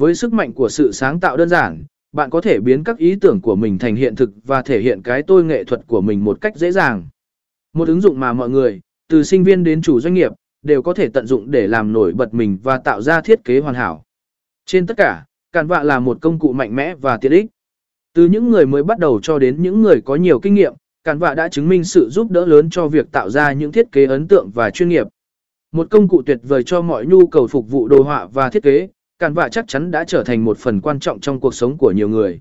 Với sức mạnh của sự sáng tạo đơn giản, bạn có thể biến các ý tưởng của mình thành hiện thực và thể hiện cái tôi nghệ thuật của mình một cách dễ dàng. Một ứng dụng mà mọi người, từ sinh viên đến chủ doanh nghiệp, đều có thể tận dụng để làm nổi bật mình và tạo ra thiết kế hoàn hảo. Trên tất cả, Canva là một công cụ mạnh mẽ và tiện ích. Từ những người mới bắt đầu cho đến những người có nhiều kinh nghiệm, Canva đã chứng minh sự giúp đỡ lớn cho việc tạo ra những thiết kế ấn tượng và chuyên nghiệp. Một công cụ tuyệt vời cho mọi nhu cầu phục vụ đồ họa và thiết kế, Canva chắc chắn đã trở thành một phần quan trọng trong cuộc sống của nhiều người.